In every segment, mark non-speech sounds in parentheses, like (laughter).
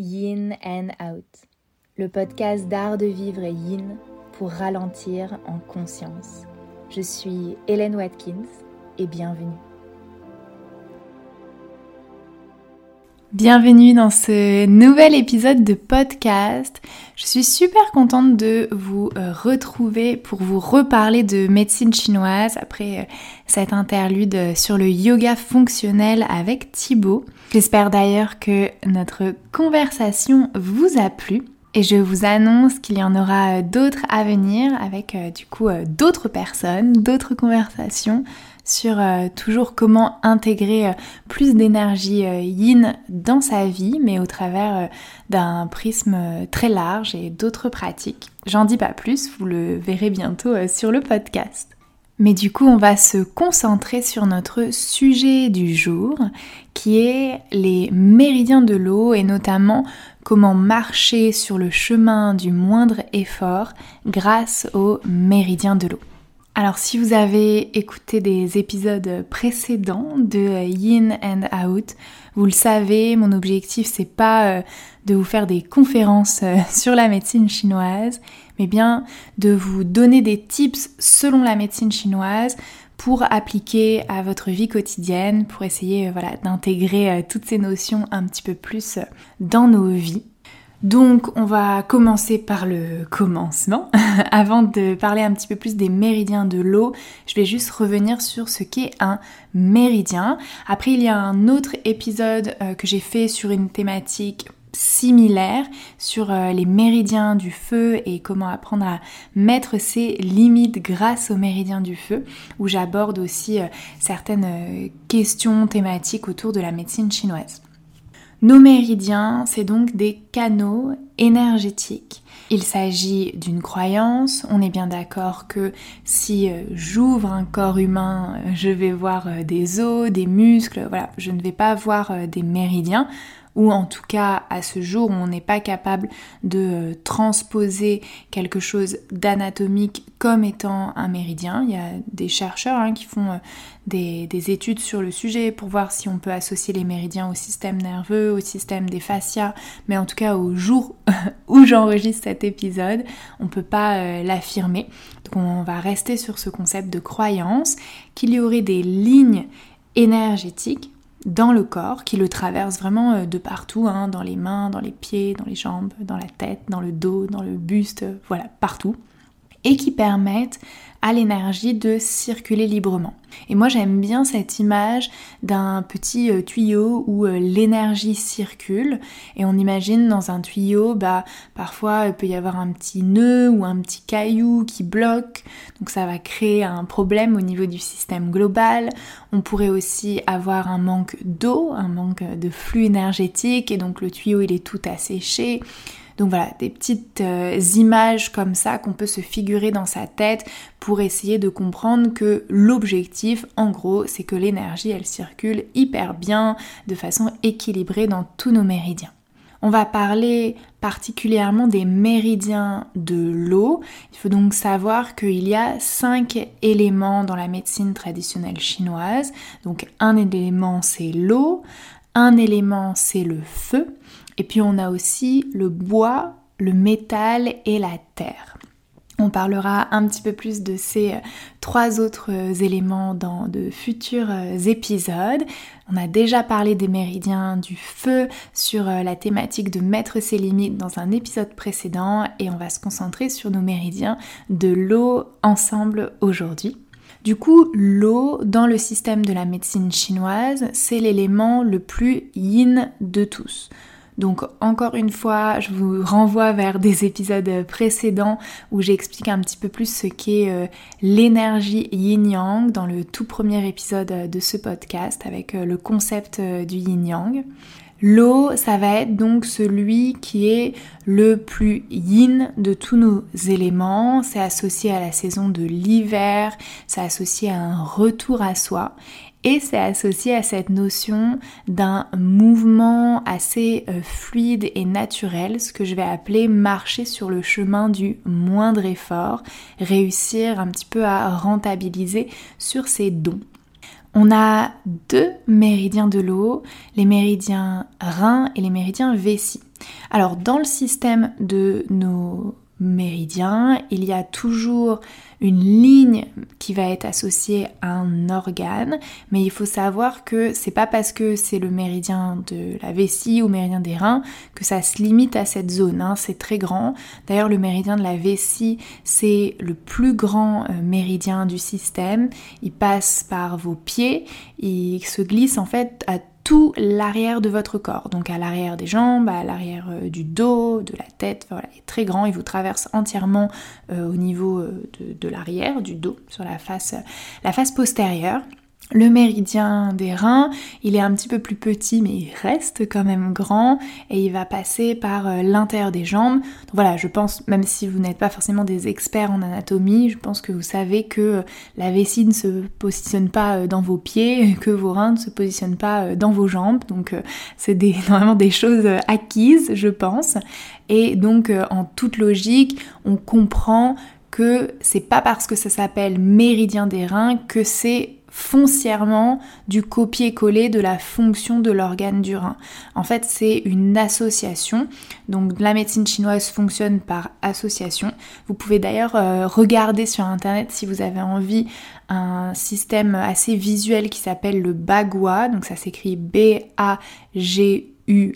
Yin and Out, le podcast d'art de vivre yin pour ralentir en conscience. Je suis Hélène Watkins et bienvenue. Bienvenue dans ce nouvel épisode de podcast. Je suis super contente de vous euh, retrouver pour vous reparler de médecine chinoise après euh, cette interlude sur le yoga fonctionnel avec Thibaut. J'espère d'ailleurs que notre conversation vous a plu. Et je vous annonce qu'il y en aura euh, d'autres à venir avec du coup d'autres personnes, d'autres conversations sur euh, toujours comment intégrer euh, plus d'énergie euh, yin dans sa vie, mais au travers d'un prisme très large et d'autres pratiques. J'en dis pas plus, vous le verrez bientôt sur le podcast. Mais du coup, on va se concentrer sur notre sujet du jour, qui est les méridiens de l'eau et notamment comment marcher sur le chemin du moindre effort grâce aux méridiens de l'eau. Alors si vous avez écouté des épisodes précédents de Yin and Out, vous le savez, mon objectif c'est pas euh, de vous faire des conférences euh, (laughs) sur la médecine chinoise, mais bien de vous donner des tips selon la médecine chinoise pour appliquer à votre vie quotidienne, pour essayer euh, d'intégrer toutes ces notions un petit peu plus dans nos vies. Donc on va commencer par le commencement. (laughs) Avant de parler un petit peu plus des méridiens de l'eau, je vais juste revenir sur ce qu'est un méridien. Après il y a un autre épisode euh, que j'ai fait sur une thématique similaire sur euh, les méridiens du feu et comment apprendre à mettre ses limites grâce aux méridiens du feu, où j'aborde aussi euh, certaines questions thématiques autour de la médecine chinoise. Nos méridiens, c'est donc des canaux énergétiques. Il s'agit d'une croyance, on est bien d'accord que si euh, j'ouvre un corps humain, euh, je vais voir euh, des os, des muscles, voilà, je ne vais pas voir des méridiens ou en tout cas à ce jour où on n'est pas capable de euh, transposer quelque chose d'anatomique comme étant un méridien. Il y a des chercheurs hein, qui font euh, des, études sur le sujet pour voir si on peut associer les méridiens au système nerveux, au système des fascias, mais en tout cas au jour (laughs) où j'enregistre cet épisode, on ne peut pas euh, l'affirmer. Donc on va rester sur ce concept de croyance qu'il y aurait des lignes énergétiques dans le corps, qui le traverse vraiment euh, de partout, hein, dans les mains, dans les pieds, dans les jambes, dans la tête, dans le dos, dans le buste, voilà, partout, et qui permettent à l'énergie de circuler librement. Et moi j'aime bien cette image d'un petit euh, tuyau où euh, l'énergie circule et on imagine dans un tuyau, bah parfois il peut y avoir un petit nœud ou un petit caillou qui bloque, donc ça va créer un problème au niveau du système global. On pourrait aussi avoir un manque d'eau, un manque de flux énergétique et donc le tuyau il est tout asséché. Donc voilà, des petites euh, images comme ça qu'on peut se figurer dans sa tête pour essayer de comprendre que l'objectif, en gros, c'est que l'énergie, elle circule hyper bien, de façon équilibrée dans tous nos méridiens. On va parler particulièrement des méridiens de l'eau. Il faut donc savoir qu'il y a cinq éléments dans la médecine traditionnelle chinoise. Donc un élément c'est l'eau, un élément c'est le feu, et puis on a aussi le bois, le métal et la terre. On parlera un petit peu plus de ces euh, trois autres euh, éléments dans de futurs euh, épisodes. On a déjà parlé des méridiens du feu sur la thématique de mettre ses limites dans un épisode précédent et on va se concentrer sur nos méridiens de l'eau ensemble aujourd'hui. Du coup, l'eau dans le système de la médecine chinoise, c'est l'élément le plus yin de tous. Donc encore une fois, je vous renvoie vers des épisodes précédents où j'explique un petit peu plus ce qu'est euh, l'énergie yin-yang dans le tout premier épisode de ce podcast avec euh, le concept euh, du yin-yang. L'eau, ça va être donc celui qui est le plus yin de tous nos éléments. C'est associé à la saison de l'hiver, c'est associé à un retour à soi. Et c'est associé à cette notion d'un mouvement assez euh, fluide et naturel, ce que je vais appeler marcher sur le chemin du moindre effort, réussir un petit peu à rentabiliser sur ses dons. On a deux méridiens de l'eau, les méridiens reins et les méridiens vessie. Alors dans le système de nos méridien, il y a toujours une ligne qui va être associée à un organe, mais il faut savoir que c'est pas parce que c'est le méridien de la vessie ou méridien des reins que ça se limite à cette zone, hein. c'est très grand. D'ailleurs, le méridien de la vessie, c'est le plus grand euh, méridien du système. Il passe par vos pieds, il se glisse en fait à tout l'arrière de votre corps, donc à l'arrière des jambes, à l'arrière euh, du dos, de la tête, voilà, il est très grand, il vous traverse entièrement euh, au niveau euh, de, de l'arrière, du dos, sur la face, la face postérieure. Le méridien des reins, il est un petit peu plus petit mais il reste quand même grand et il va passer par euh, l'intérieur des jambes. Donc voilà, je pense, même si vous n'êtes pas forcément des experts en anatomie, je pense que vous savez que euh, la vessie ne se positionne pas euh, dans vos pieds, que vos reins ne se positionnent pas dans vos jambes. Donc c'est des, (laughs) vraiment des choses acquises, je pense. Et donc en toute logique, on comprend que c'est pas parce que ça s'appelle méridien des reins que c'est foncièrement du copier-coller de la fonction de l'organe du rein. En fait, c'est une association. Donc la médecine chinoise fonctionne par association. Vous pouvez d'ailleurs euh, regarder sur internet si vous avez envie un système assez visuel qui s'appelle le Bagua. Donc ça s'écrit B A G U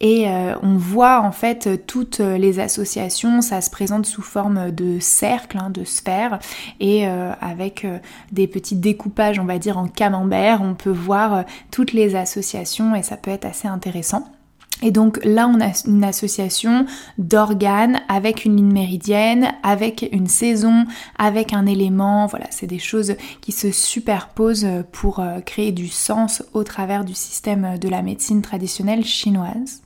et euh, on voit en fait toutes les associations, ça se présente sous forme de cercle, hein, de sphère et euh, avec euh, des petits découpages on va dire en camembert, on peut voir toutes les associations. Et ça peut être assez intéressant. Et donc là, on a une association d'organes avec une ligne méridienne, avec une saison, avec un élément. Voilà, c'est des choses qui se superposent pour euh, créer du sens au travers du système de la médecine traditionnelle chinoise.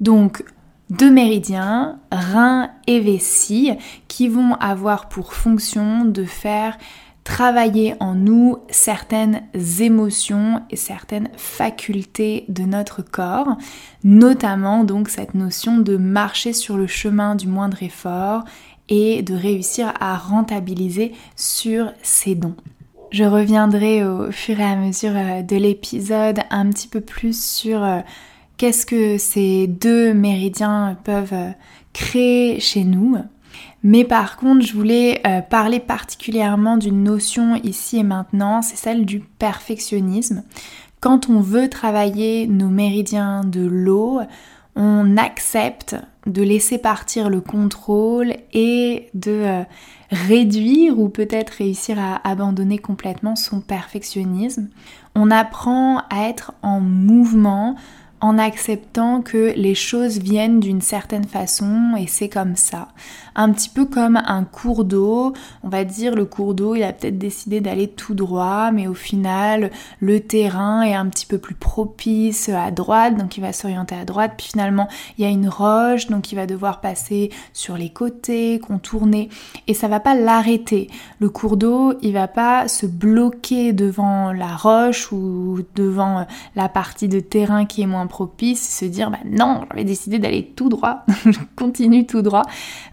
Donc, deux méridiens, reins et vessie, qui vont avoir pour fonction de faire travailler en nous certaines émotions et certaines facultés de notre corps, notamment donc cette notion de marcher sur le chemin du moindre effort et de réussir à rentabiliser sur ses dons. Je reviendrai au fur et à mesure euh, de l'épisode un petit peu plus sur euh, qu'est-ce que ces deux méridiens peuvent euh, créer chez nous. Mais par contre, je voulais euh, parler particulièrement d'une notion ici et maintenant, c'est celle du perfectionnisme. Quand on veut travailler nos méridiens de l'eau, on accepte de laisser partir le contrôle et de euh, réduire ou peut-être réussir à abandonner complètement son perfectionnisme. On apprend à être en mouvement, en acceptant que les choses viennent d'une certaine façon et c'est comme ça. Un petit peu comme un cours d'eau, on va dire le cours d'eau il a peut-être décidé d'aller tout droit mais au final le terrain est un petit peu plus propice à droite donc il va s'orienter à droite puis finalement il y a une roche donc il va devoir passer sur les côtés, contourner et ça va pas l'arrêter. Le cours d'eau il va pas se bloquer devant la roche ou devant la partie de terrain qui est moins propice, se dire bah non, j'avais décidé d'aller tout droit, (laughs) je continue tout droit.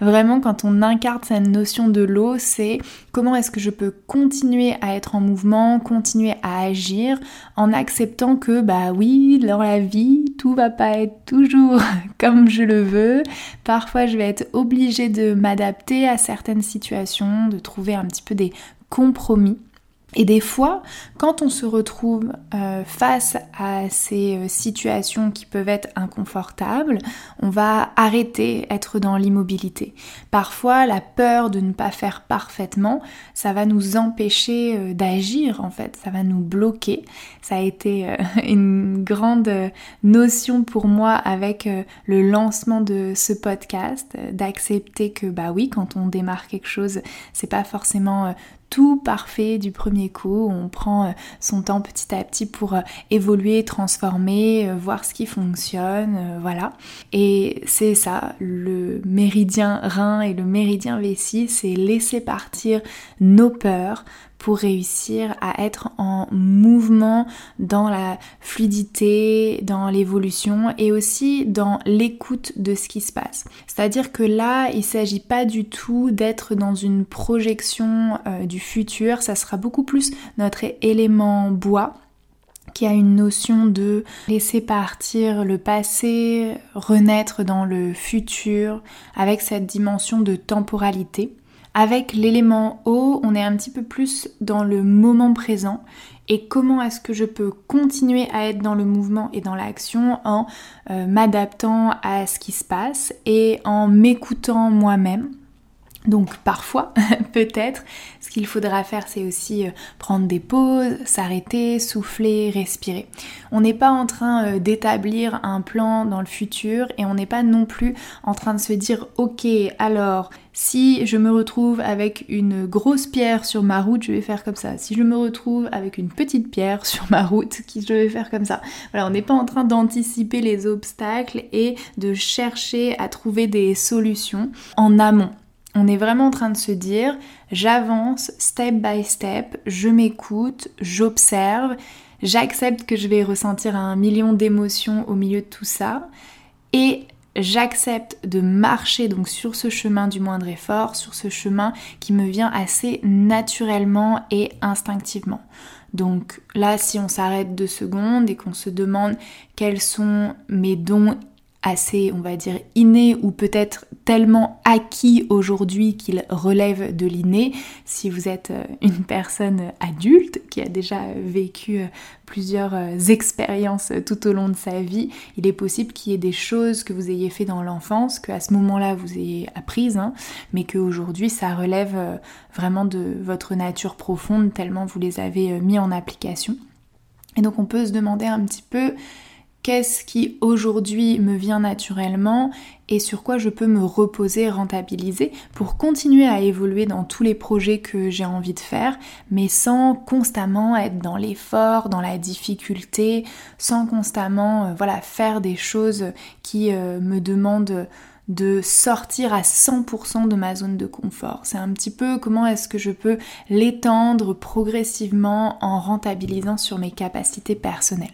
Vraiment, quand on incarne cette notion de l'eau, c'est comment est-ce que je peux continuer à être en mouvement, continuer à agir en acceptant que bah oui, dans la vie, tout va pas être toujours (laughs) comme je le veux. Parfois, je vais être obligée de m'adapter à certaines situations, de trouver un petit peu des compromis. Et des fois, quand on se retrouve euh, face à ces euh, situations qui peuvent être inconfortables, on va arrêter, être dans l'immobilité. Parfois, la peur de ne pas faire parfaitement, ça va nous empêcher euh, d'agir en fait, ça va nous bloquer. Ça a été (laughs) une grande notion pour moi avec le lancement de ce podcast, d'accepter que bah oui, quand on démarre quelque chose, c'est pas forcément tout parfait du premier coup. On prend euh, son temps petit à petit pour euh, évoluer, transformer, euh, voir ce qui fonctionne, voilà. Et c'est ça, le méridien rein et le méridien vessie, c'est laisser partir nos peurs, pour réussir à être en mouvement dans la fluidité, dans l'évolution et aussi dans l'écoute de ce qui se passe. C'est-à-dire que là, il ne s'agit pas du tout d'être dans une projection euh, du futur, ça sera beaucoup plus notre élément bois qui a une notion de laisser partir le passé, renaître dans le futur, avec cette dimension de temporalité. Avec l'élément eau, on est un petit peu plus dans le moment présent. Et comment est-ce que je peux continuer à être dans le mouvement et dans l'action en euh, m'adaptant à ce qui se passe et en m'écoutant moi-même? Donc parfois, (laughs) peut-être, ce qu'il faudra faire, c'est aussi euh, prendre des pauses, s'arrêter, souffler, respirer. On n'est pas en train euh, d'établir un plan dans le futur et on n'est pas non plus en train de se dire ok, alors si je me retrouve avec une grosse pierre sur ma route, je vais faire comme ça. Si je me retrouve avec une petite pierre (laughs) sur ma route, je vais faire comme ça. Voilà, on n'est pas en train d'anticiper les obstacles et de chercher à trouver des solutions en amont. On est vraiment en train de se dire, j'avance step by step, je m'écoute, j'observe, j'accepte que je vais ressentir un million d'émotions au milieu de tout ça et j'accepte de marcher donc sur ce chemin du moindre effort, sur ce chemin qui me vient assez naturellement et instinctivement. Donc là, si on s'arrête deux secondes et qu'on se demande quels sont mes dons assez, on va dire, inné ou peut-être tellement acquis aujourd'hui qu'il relève de l'inné. Si vous êtes euh, une personne adulte qui a déjà vécu euh, plusieurs euh, expériences tout au long de sa vie, il est possible qu'il y ait des choses que vous ayez fait dans l'enfance, qu'à ce moment-là vous ayez apprises, hein, mais qu'aujourd'hui ça relève vraiment de votre nature profonde tellement vous les avez mis en application. Et donc on peut se demander un petit peu qu'est-ce qui aujourd'hui me vient naturellement et sur quoi je peux me reposer, rentabiliser pour continuer à évoluer dans tous les projets que j'ai envie de faire, mais sans constamment être dans l'effort, dans la difficulté, sans constamment euh, voilà, faire des choses qui euh, me demandent de sortir à 100% de ma zone de confort. C'est un petit peu comment est-ce que je peux l'étendre progressivement en rentabilisant sur mes capacités personnelles.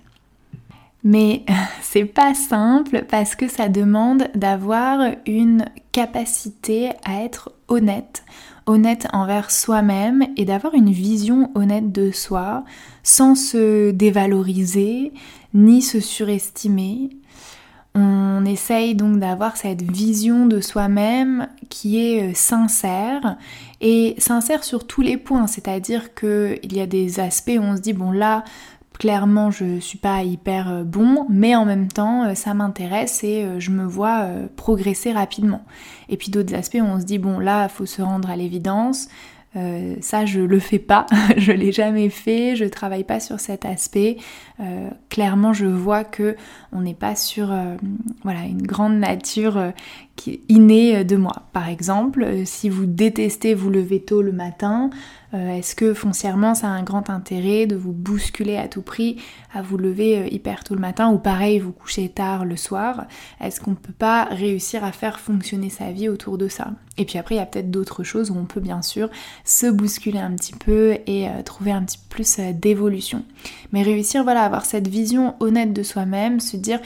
Mais (laughs) c'est pas simple parce que ça demande d'avoir une capacité à être honnête, honnête envers soi-même et d'avoir une vision honnête de soi sans se dévaloriser ni se surestimer. On essaye donc d'avoir cette vision de soi-même qui est euh, sincère et sincère sur tous les points, c'est-à-dire qu'il y a des aspects où on se dit bon là clairement je suis pas hyper euh, bon, mais en même temps euh, ça m'intéresse et euh, je me vois progresser rapidement. Et puis d'autres aspects où on se dit bon là faut se rendre à l'évidence, ça, je le fais pas, (laughs) je l'ai jamais fait, je travaille pas sur cet aspect. Clairement, je vois que on n'est pas sur voilà une grande nature qui innée de moi. Par exemple, si vous détestez vous lever tôt le matin, est-ce que foncièrement ça a un grand intérêt de vous bousculer à tout prix à vous lever hyper tôt le matin ou pareil vous coucher tard le soir? Est-ce qu'on peut pas réussir à faire fonctionner sa vie autour de ça? Et puis après, il y a peut-être d'autres choses où on peut bien sûr se bousculer un petit peu et euh, trouver un petit peu plus euh, d'évolution. Mais réussir voilà, à avoir cette vision honnête de soi-même, se dire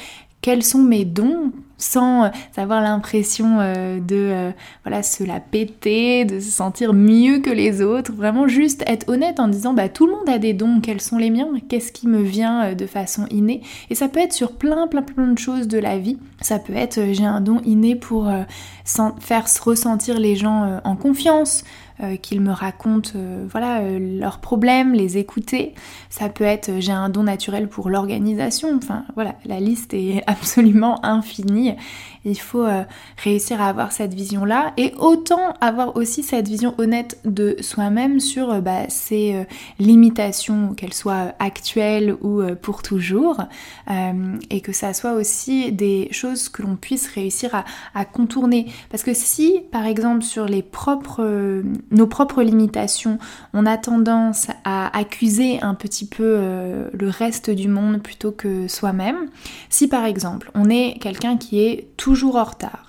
quels sont mes dons sans euh, avoir l'impression euh, de euh, voilà se la péter, de se sentir mieux que les autres, vraiment juste être honnête en disant bah tout le monde a des dons, quels sont les miens, qu'est-ce qui me vient de façon innée? Et ça peut être sur plein plein plein de choses de la vie. Ça peut être j'ai un don inné pour faire ressentir les gens en confiance, qu'ils me racontent voilà leurs problèmes, les écouter. Ça peut être j'ai un don naturel pour l'organisation. Enfin voilà, la liste est (laughs) absolument infinie il faut euh, réussir à avoir cette vision-là et autant avoir aussi cette vision honnête de soi-même sur euh, bah, ses euh, limitations, qu'elles soient actuelles ou pour toujours, et que ça soit aussi des choses que l'on puisse réussir à, contourner. Parce que si, par exemple, sur les propres, nos propres limitations, on a tendance à accuser un petit peu le reste du monde plutôt que soi-même, si par exemple on est quelqu'un qui est toujours en retard,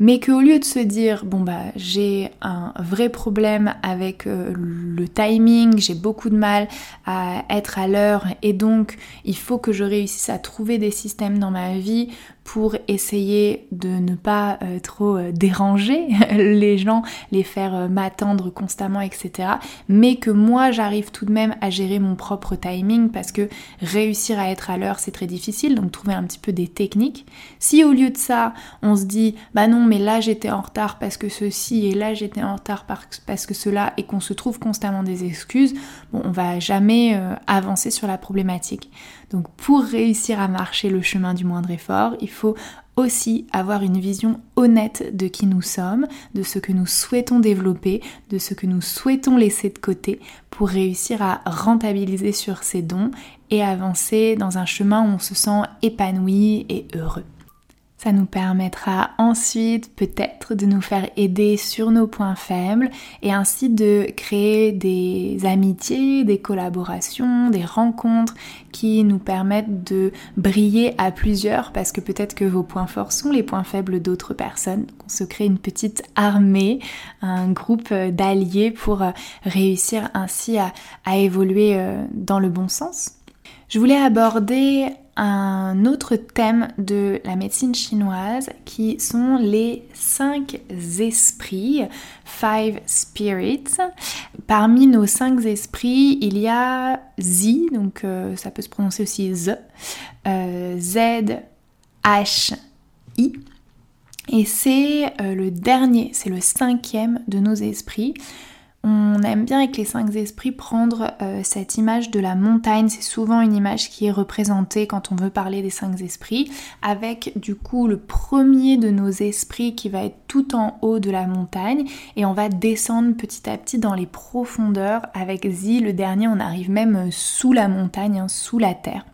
mais qu'au lieu de se dire bon bah j'ai un vrai problème avec euh, le timing, j'ai beaucoup de mal à être à l'heure et donc il faut que je réussisse à trouver des systèmes dans ma vie pour essayer de ne pas euh, trop euh, déranger (laughs) les gens, les faire m'attendre constamment, etc. Mais que moi j'arrive tout de même à gérer mon propre timing parce que réussir à être à l'heure c'est très difficile, donc trouver un petit peu des techniques. Si au lieu de ça on se dit bah non mais là j'étais en retard parce que ceci et là j'étais en retard parce que cela et qu'on se trouve constamment des excuses, bon on va jamais avancer sur la problématique. Donc pour réussir à marcher le chemin du moindre effort, il faut aussi avoir une vision honnête de qui nous sommes, de ce que nous souhaitons développer, de ce que nous souhaitons laisser de côté pour réussir à rentabiliser sur ces dons et avancer dans un chemin où on se sent épanoui et heureux. Ça nous permettra ensuite peut-être de nous faire aider sur nos points faibles et ainsi de créer des amitiés, des collaborations, des rencontres qui nous permettent de briller à plusieurs parce que peut-être que vos points forts sont les points faibles d'autres personnes. On se crée une petite armée, un groupe d'alliés pour réussir ainsi à, évoluer euh, dans le bon sens. Je voulais aborder un autre thème de la médecine chinoise qui sont les cinq esprits, five spirits. Parmi nos cinq esprits, il y a Z, donc euh, ça peut se prononcer aussi Z, euh, Z, H, I. Et c'est euh, le dernier, c'est le cinquième de nos esprits. On aime bien avec les cinq esprits prendre euh, cette image de la montagne. C'est souvent une image qui est représentée quand on veut parler des cinq esprits, avec du coup le premier de nos esprits qui va être tout en haut de la montagne et on va descendre petit à petit dans les profondeurs. Avec Zi, le dernier, on arrive même sous la montagne, hein, sous la terre.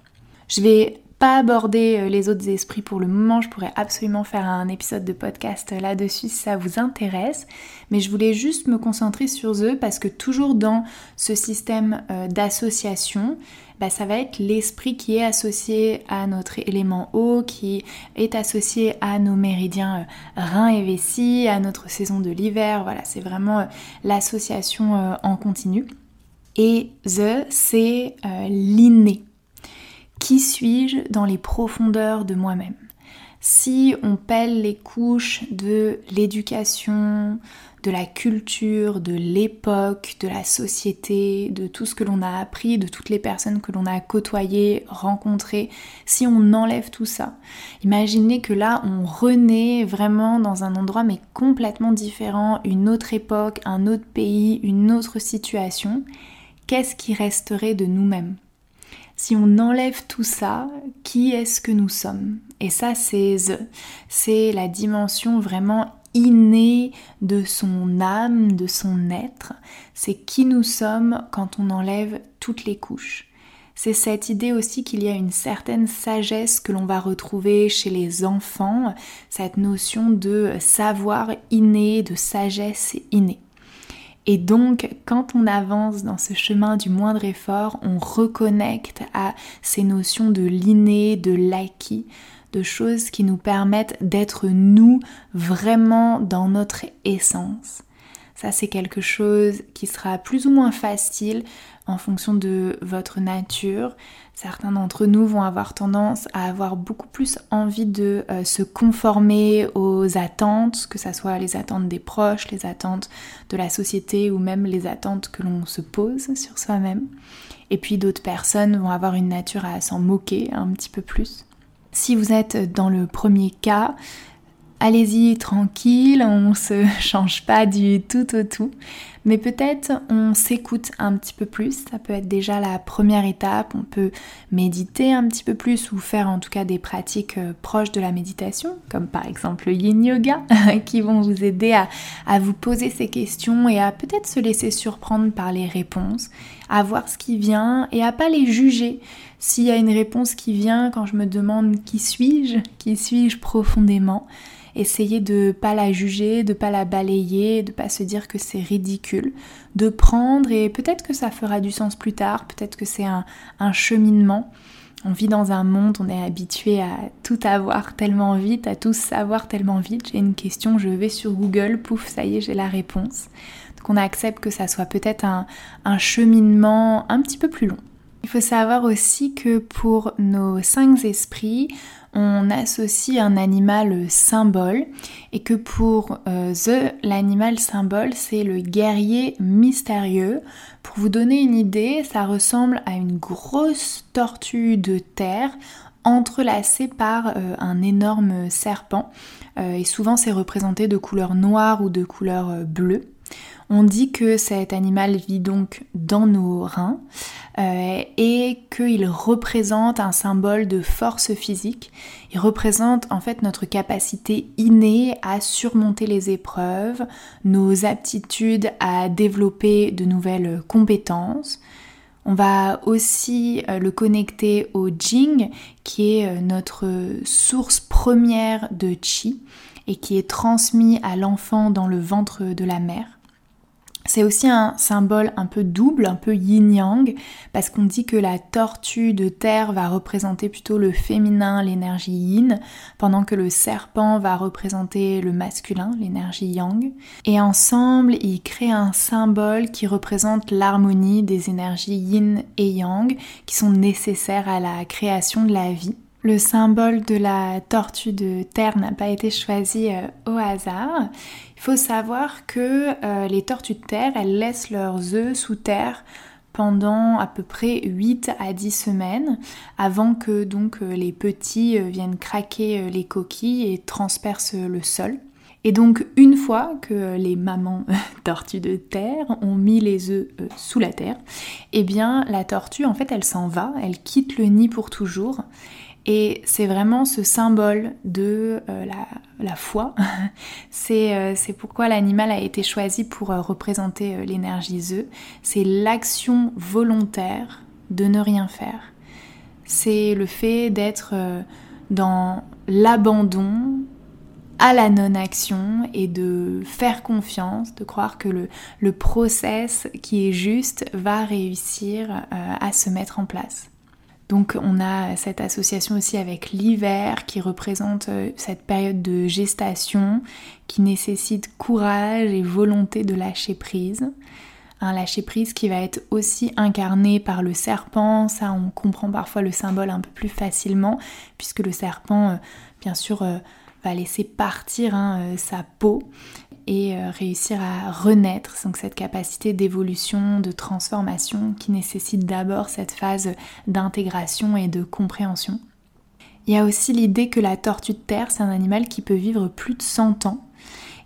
Je vais aborder euh, les autres esprits pour le moment, je pourrais absolument faire un épisode de podcast euh, là-dessus si ça vous intéresse, mais je voulais juste me concentrer sur eux parce que toujours dans ce système euh, d'association, bah, ça va être l'esprit qui est associé à notre élément eau, qui est associé à nos méridiens reins et vessie, à notre saison de l'hiver, voilà, c'est vraiment l'association en continu. Et the, c'est l'inné qui suis-je dans les profondeurs de moi-même. Si on pèle les couches de l'éducation, de la culture, de l'époque, de la société, de tout ce que l'on a appris, de toutes les personnes que l'on a côtoyées, rencontrées, si on enlève tout ça, imaginez que là on renaît vraiment dans un endroit mais complètement différent, une autre époque, un autre pays, une autre situation, qu'est-ce qui resterait de nous-mêmes? Si on enlève tout ça, qui est-ce que nous sommes? Et ça, c'est c'est la dimension vraiment innée de son âme, de son être. C'est qui nous sommes quand on enlève toutes les couches. C'est cette idée aussi qu'il y a une certaine sagesse que l'on va retrouver chez les enfants, cette notion de savoir inné, de sagesse innée. Et donc, quand on avance dans ce chemin du moindre effort, on reconnecte à ces notions de l'inné, de l'acquis, de choses qui nous permettent d'être nous vraiment dans notre essence. Ça, c'est quelque chose qui sera plus ou moins facile en fonction de votre nature. Certains d'entre nous vont avoir tendance à avoir beaucoup plus envie de euh, se conformer aux attentes, que ce soit les attentes des proches, les attentes de la société ou même les attentes que l'on se pose sur soi-même. Et puis d'autres personnes vont avoir une nature à s'en moquer un petit peu plus. Si vous êtes dans le premier cas, allez-y tranquille, on se (laughs) change pas du tout au tout, mais peut-être on s'écoute un petit peu plus, ça peut être déjà la première étape, on peut méditer un petit peu plus ou faire en tout cas des pratiques euh, proches de la méditation, comme par exemple le yin yoga, (laughs) qui vont vous aider à, vous poser ces questions et à peut-être se laisser surprendre par les réponses, à voir ce qui vient et à pas les juger. S'il y a une réponse qui vient quand je me demande qui suis-je, qui suis-je profondément, essayer de pas la juger, de pas la balayer, de pas se dire que c'est ridicule, de prendre et peut-être que ça fera du sens plus tard, peut-être que c'est un, cheminement. On vit dans un monde, on est habitué à tout avoir tellement vite, à tout savoir tellement vite. J'ai une question, je vais sur Google, pouf, ça y est, j'ai la réponse. Donc on accepte que ça soit peut-être un, un cheminement un petit peu plus long. Il faut savoir aussi que pour nos cinq esprits, on associe un animal symbole et que pour euh, The, l'animal symbole, c'est le guerrier mystérieux. Pour vous donner une idée, ça ressemble à une grosse tortue de terre entrelacée par euh, un énorme serpent. Euh, et souvent c'est représenté de couleur noire ou de couleur bleue. On dit que cet animal vit donc dans nos reins euh, et qu'il représente un symbole de force physique. Il représente en fait notre capacité innée à surmonter les épreuves, nos aptitudes à développer de nouvelles compétences. On va aussi euh, le connecter au Jing, qui est euh, notre source première de chi et qui est transmis à l'enfant dans le ventre de la mère. C'est aussi un symbole un peu double, un peu yin-yang, parce qu'on dit que la tortue de terre va représenter plutôt le féminin, l'énergie yin, pendant que le serpent va représenter le masculin, l'énergie yang. Et ensemble, ils créent un symbole qui représente l'harmonie des énergies yin et yang qui sont nécessaires à la création de la vie. Le symbole de la tortue de terre n'a pas été choisi euh, au hasard. Il faut savoir que euh, les tortues de terre, elles laissent leurs œufs sous terre pendant à peu près 8 à 10 semaines avant que donc euh, les petits viennent craquer les coquilles et transpercent le sol. Et donc une fois que les mamans (laughs) tortues de terre ont mis les œufs sous la terre, eh bien la tortue en fait elle s'en va, elle quitte le nid pour toujours et c'est vraiment ce symbole de euh, la, foi. (laughs) Euh, c'est pourquoi l'animal a été choisi pour euh, représenter l'énergie œuf. C'est l'action volontaire de ne rien faire. C'est le fait d'être dans l'abandon à la non-action et de faire confiance, de croire que le, le process qui est juste va réussir à se mettre en place. Donc on a cette association aussi avec l'hiver qui représente euh, cette période de gestation qui nécessite courage et volonté de lâcher prise. Un lâcher prise qui va être aussi incarné par le serpent, ça on comprend parfois le symbole un peu plus facilement puisque le serpent euh, bien sûr euh, va laisser partir hein, sa peau et euh, réussir à renaître, donc cette capacité d'évolution, de transformation qui nécessite d'abord cette phase d'intégration et de compréhension. Il y a aussi l'idée que la tortue de terre, c'est un animal qui peut vivre plus de 100 ans.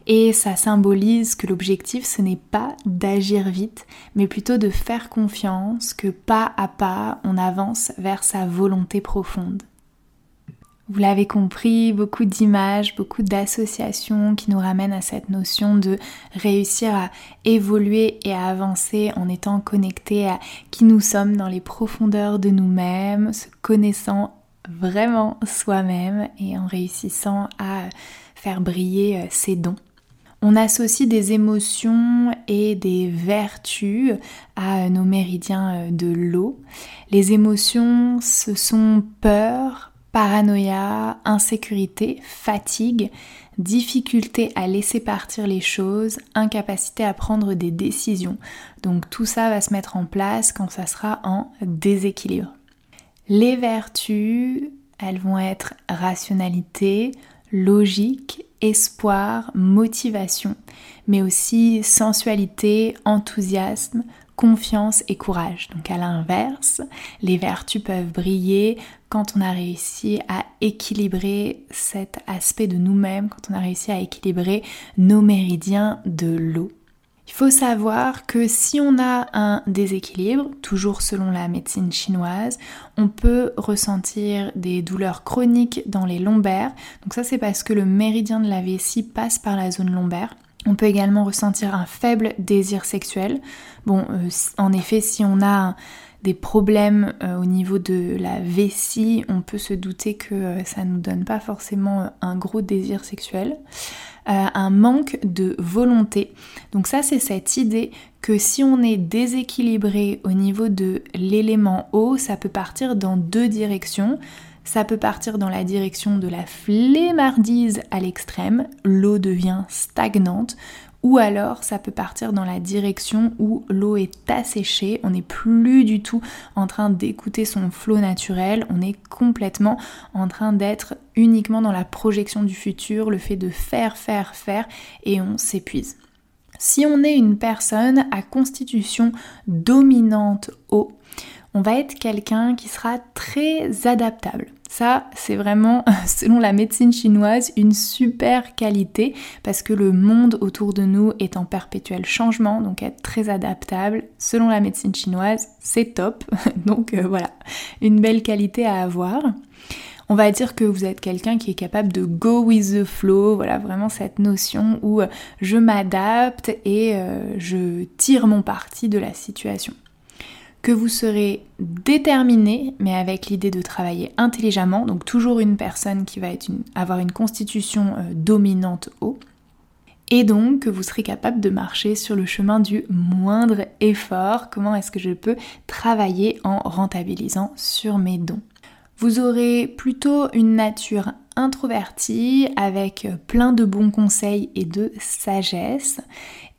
Et ça symbolise que l'objectif, ce n'est pas d'agir vite, mais plutôt de faire confiance que pas à pas, on avance vers sa volonté profonde. Vous l'avez compris, beaucoup d'images, beaucoup d'associations qui nous ramènent à cette notion de réussir à évoluer et à avancer en étant connecté à qui nous sommes dans les profondeurs de nous-mêmes, se connaissant vraiment soi-même et en réussissant à faire briller euh, ses dons. On associe des émotions et des vertus à nos méridiens euh, de l'eau. Les émotions, ce sont peur, paranoïa, insécurité, fatigue, difficulté à laisser partir les choses, incapacité à prendre des décisions. Donc tout ça va se mettre en place quand ça sera en déséquilibre. Les vertus, elles vont être rationalité, logique, espoir, motivation, mais aussi sensualité, enthousiasme, confiance et courage. Donc à l'inverse, les vertus peuvent briller quand on a réussi à équilibrer cet aspect de nous-mêmes, quand on a réussi à équilibrer nos méridiens de l'eau. Il faut savoir que si on a un déséquilibre, toujours selon la médecine chinoise, on peut ressentir des douleurs chroniques dans les lombaires. Donc ça c'est parce que le méridien de la vessie passe par la zone lombaire. On peut également ressentir un faible désir sexuel. Bon, euh, en effet, si on a des problèmes euh, au niveau de la vessie, on peut se douter que euh, ça ne nous donne pas forcément un gros désir sexuel. un manque de volonté. Donc ça, c'est cette idée que si on est déséquilibré au niveau de l'élément eau, ça peut partir dans deux directions. Ça peut partir dans la direction de la flemmardise à l'extrême, l'eau devient stagnante, ou alors ça peut partir dans la direction où l'eau est asséchée, on n'est plus du tout en train d'écouter son flot naturel, on est complètement en train d'être uniquement dans la projection du futur, le fait de faire, faire, faire, et on s'épuise. Si on est une personne à constitution dominante eau, on va être quelqu'un qui sera très adaptable. Ça, c'est vraiment, (laughs) selon la médecine chinoise, une super qualité parce que le monde autour de nous est en perpétuel changement, donc être très adaptable, selon la médecine chinoise, c'est top. (laughs) Donc euh, voilà, une belle qualité à avoir. On va dire que vous êtes quelqu'un qui est capable de go with the flow, voilà vraiment cette notion où euh, je m'adapte et euh, je tire mon parti de la situation que vous serez déterminé, mais avec l'idée de travailler intelligemment, donc toujours une personne qui va avoir une constitution euh, dominante haut, et donc que vous serez capable de marcher sur le chemin du moindre effort, comment est-ce que je peux travailler en rentabilisant sur mes dons? Vous aurez plutôt une nature introvertie avec plein de bons conseils et de sagesse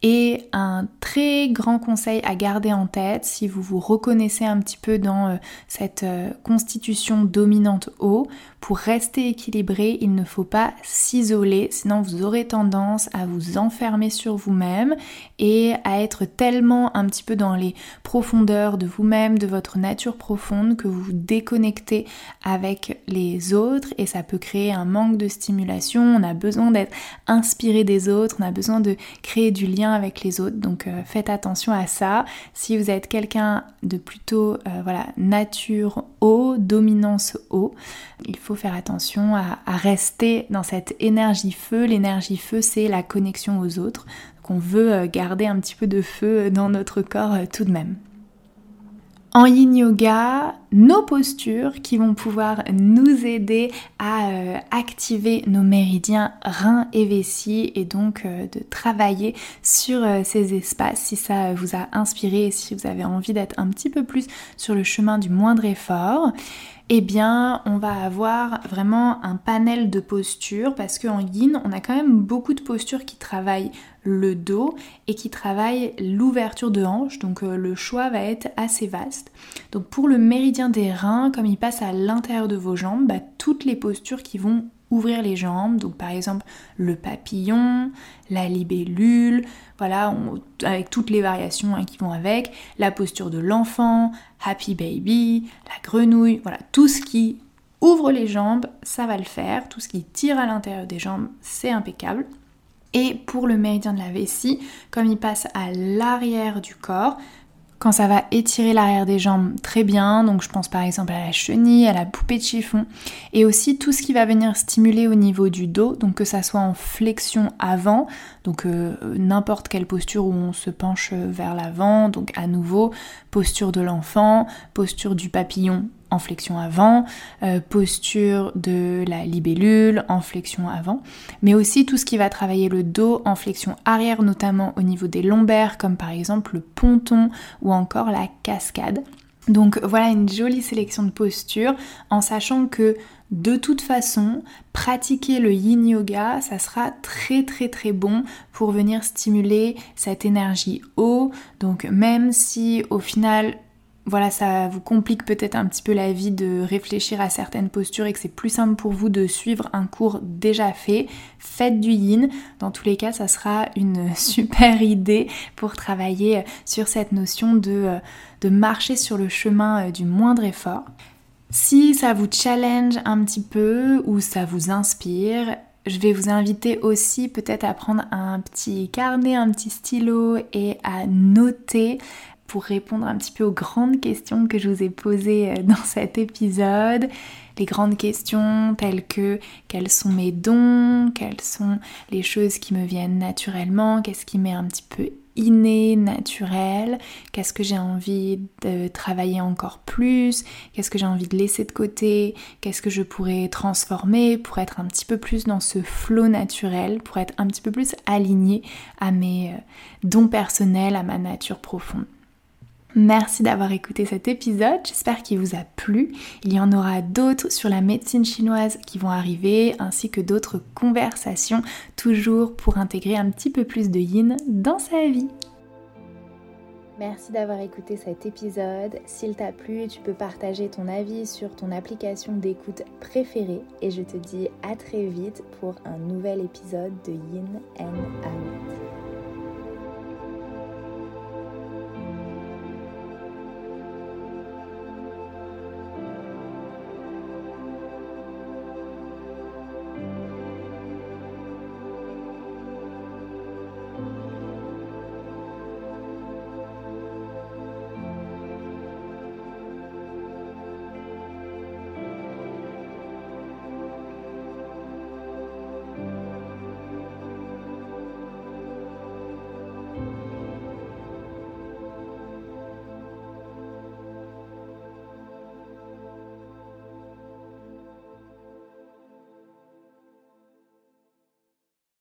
et un très grand conseil à garder en tête si vous vous reconnaissez un petit peu dans euh, cette euh, constitution dominante haut, pour rester équilibré, il ne faut pas s'isoler, sinon vous aurez tendance à vous enfermer sur vous-même et à être tellement un petit peu dans les profondeurs de vous-même, de votre nature profonde, que vous vous déconnectez avec les autres et ça peut créer un manque de stimulation. On a besoin d'être inspiré des autres, on a besoin de créer du lien avec les autres. Donc euh, faites attention à ça. Si vous êtes quelqu'un de plutôt euh, voilà, nature haut, dominance haut, il faut faire attention à, rester dans cette énergie feu. L'énergie feu, c'est la connexion aux autres. qu'on veut euh, garder un petit peu de feu dans notre corps tout de même en yin yoga nos postures qui vont pouvoir nous aider à euh, activer nos méridiens reins et vessie et donc euh, de travailler sur euh, ces espaces si ça vous a inspiré et si vous avez envie d'être un petit peu plus sur le chemin du moindre effort eh bien on va avoir vraiment un panel de postures parce qu'en yin on a quand même beaucoup de postures qui travaillent le dos et qui travaillent l'ouverture de hanche. Donc euh, le choix va être assez vaste. Donc pour le méridien des reins comme il passe à l'intérieur de vos jambes bah, toutes les postures qui vont ouvrir les jambes, donc par exemple le papillon, la libellule, voilà, avec toutes les variations hein, qui vont avec, la posture de l'enfant, happy baby, la grenouille, voilà, tout ce qui ouvre les jambes, ça va le faire, tout ce qui tire à l'intérieur des jambes, c'est impeccable. Et pour le méridien de la vessie, comme il passe à l'arrière du corps, quand ça va étirer l'arrière des jambes très bien, donc je pense par exemple à la chenille, à la poupée de chiffon, et aussi tout ce qui va venir stimuler au niveau du dos, donc que ça soit en flexion avant, donc euh, n'importe quelle posture où on se penche vers l'avant, donc à nouveau posture de l'enfant, posture du papillon en flexion avant, euh, posture de la libellule en flexion avant, mais aussi tout ce qui va travailler le dos en flexion arrière, notamment au niveau des lombaires, comme par exemple le ponton ou encore la cascade. Donc voilà une jolie sélection de postures en sachant que de toute façon, pratiquer le yin yoga, ça sera très très très bon pour venir stimuler cette énergie haut. Donc même si au final voilà, ça vous complique peut-être un petit peu la vie de réfléchir à certaines postures et que c'est plus simple pour vous de suivre un cours déjà fait. Faites du yin. Dans tous les cas, ça sera une (laughs) super idée pour travailler sur cette notion de, euh, marcher sur le chemin euh, du moindre effort. Si ça vous challenge un petit peu ou ça vous inspire, je vais vous inviter aussi peut-être à prendre un petit carnet, un petit stylo et à noter pour répondre un petit peu aux grandes questions que je vous ai posées euh, dans (laughs) cet épisode. Les grandes questions telles que quels sont mes dons, quelles sont les choses qui me viennent naturellement, qu'est-ce qui m'est un petit peu inné, naturel, qu'est-ce que j'ai envie de travailler encore plus, qu'est-ce que j'ai envie de laisser de côté, qu'est-ce que je pourrais transformer pour être un petit peu plus dans ce flot naturel, pour être un petit peu plus aligné à mes euh, dons personnels, à ma nature profonde. Merci d'avoir écouté cet épisode, j'espère qu'il vous a plu. Il y en aura d'autres sur la médecine chinoise qui vont arriver, ainsi que d'autres conversations, toujours pour intégrer un petit peu plus de yin dans sa vie. Merci d'avoir écouté cet épisode. S'il t'a plu, tu peux partager ton avis sur ton application d'écoute préférée et je te dis à très vite pour un nouvel épisode de Yin and Out.